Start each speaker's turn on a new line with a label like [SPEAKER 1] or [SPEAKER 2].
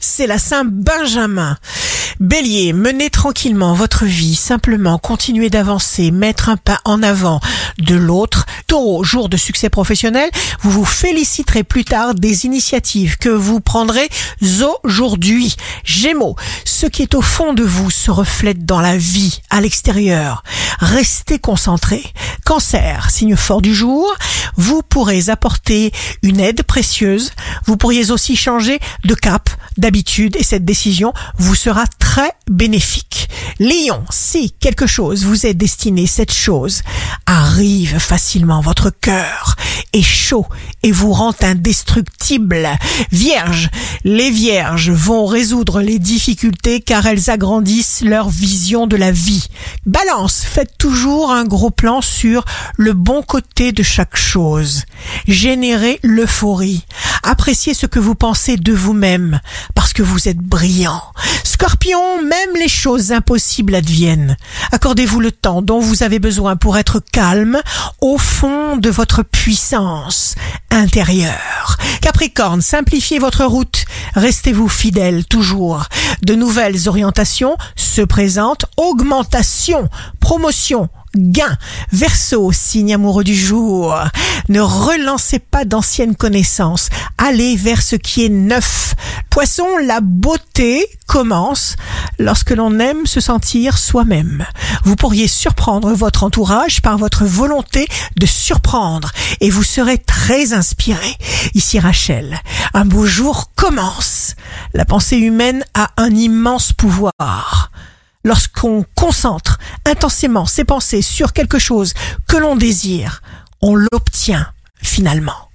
[SPEAKER 1] c'est la Saint-Benjamin. Bélier, menez tranquillement votre vie, simplement continuez d'avancer, mettre un pas en avant de l'autre. Taureau, jour de succès professionnel, vous vous féliciterez plus tard des initiatives que vous prendrez aujourd'hui. Gémeaux, ce qui est au fond de vous se reflète dans la vie, à l'extérieur. Restez concentré. Cancer, signe fort du jour, vous pourrez apporter une aide précieuse. Vous pourriez aussi changer de cap, d'habitude, et cette décision vous sera très bénéfique. Lion, si quelque chose vous est destiné, cette chose arrive facilement. Votre cœur est chaud et vous rend indestructible. Vierge, les vierges vont résoudre les difficultés car elles agrandissent leur vision de la vie. Balance, faites toujours un gros plan sur le bon côté de chaque chose. Générez l'euphorie. Appréciez ce que vous pensez de vous-même parce que vous êtes brillant. Scorpion, même les choses impossibles adviennent. Accordez-vous le temps dont vous avez besoin pour être calme au fond de votre puissance intérieure. Capricorne, simplifiez votre route. Restez-vous fidèle toujours. De nouvelles orientations se présentent. Augmentation, promotion, gain. Verseau, signe amoureux du jour. Ne relancez pas d'anciennes connaissances. Allez vers ce qui est neuf. Poisson, la beauté commence lorsque l'on aime se sentir soi-même. Vous pourriez surprendre votre entourage par votre volonté de surprendre et vous serez très inspiré. Ici Rachel, un beau jour commence. La pensée humaine a un immense pouvoir lorsqu'on concentre intensément ses pensées sur quelque chose que l'on désire, on l'obtient finalement.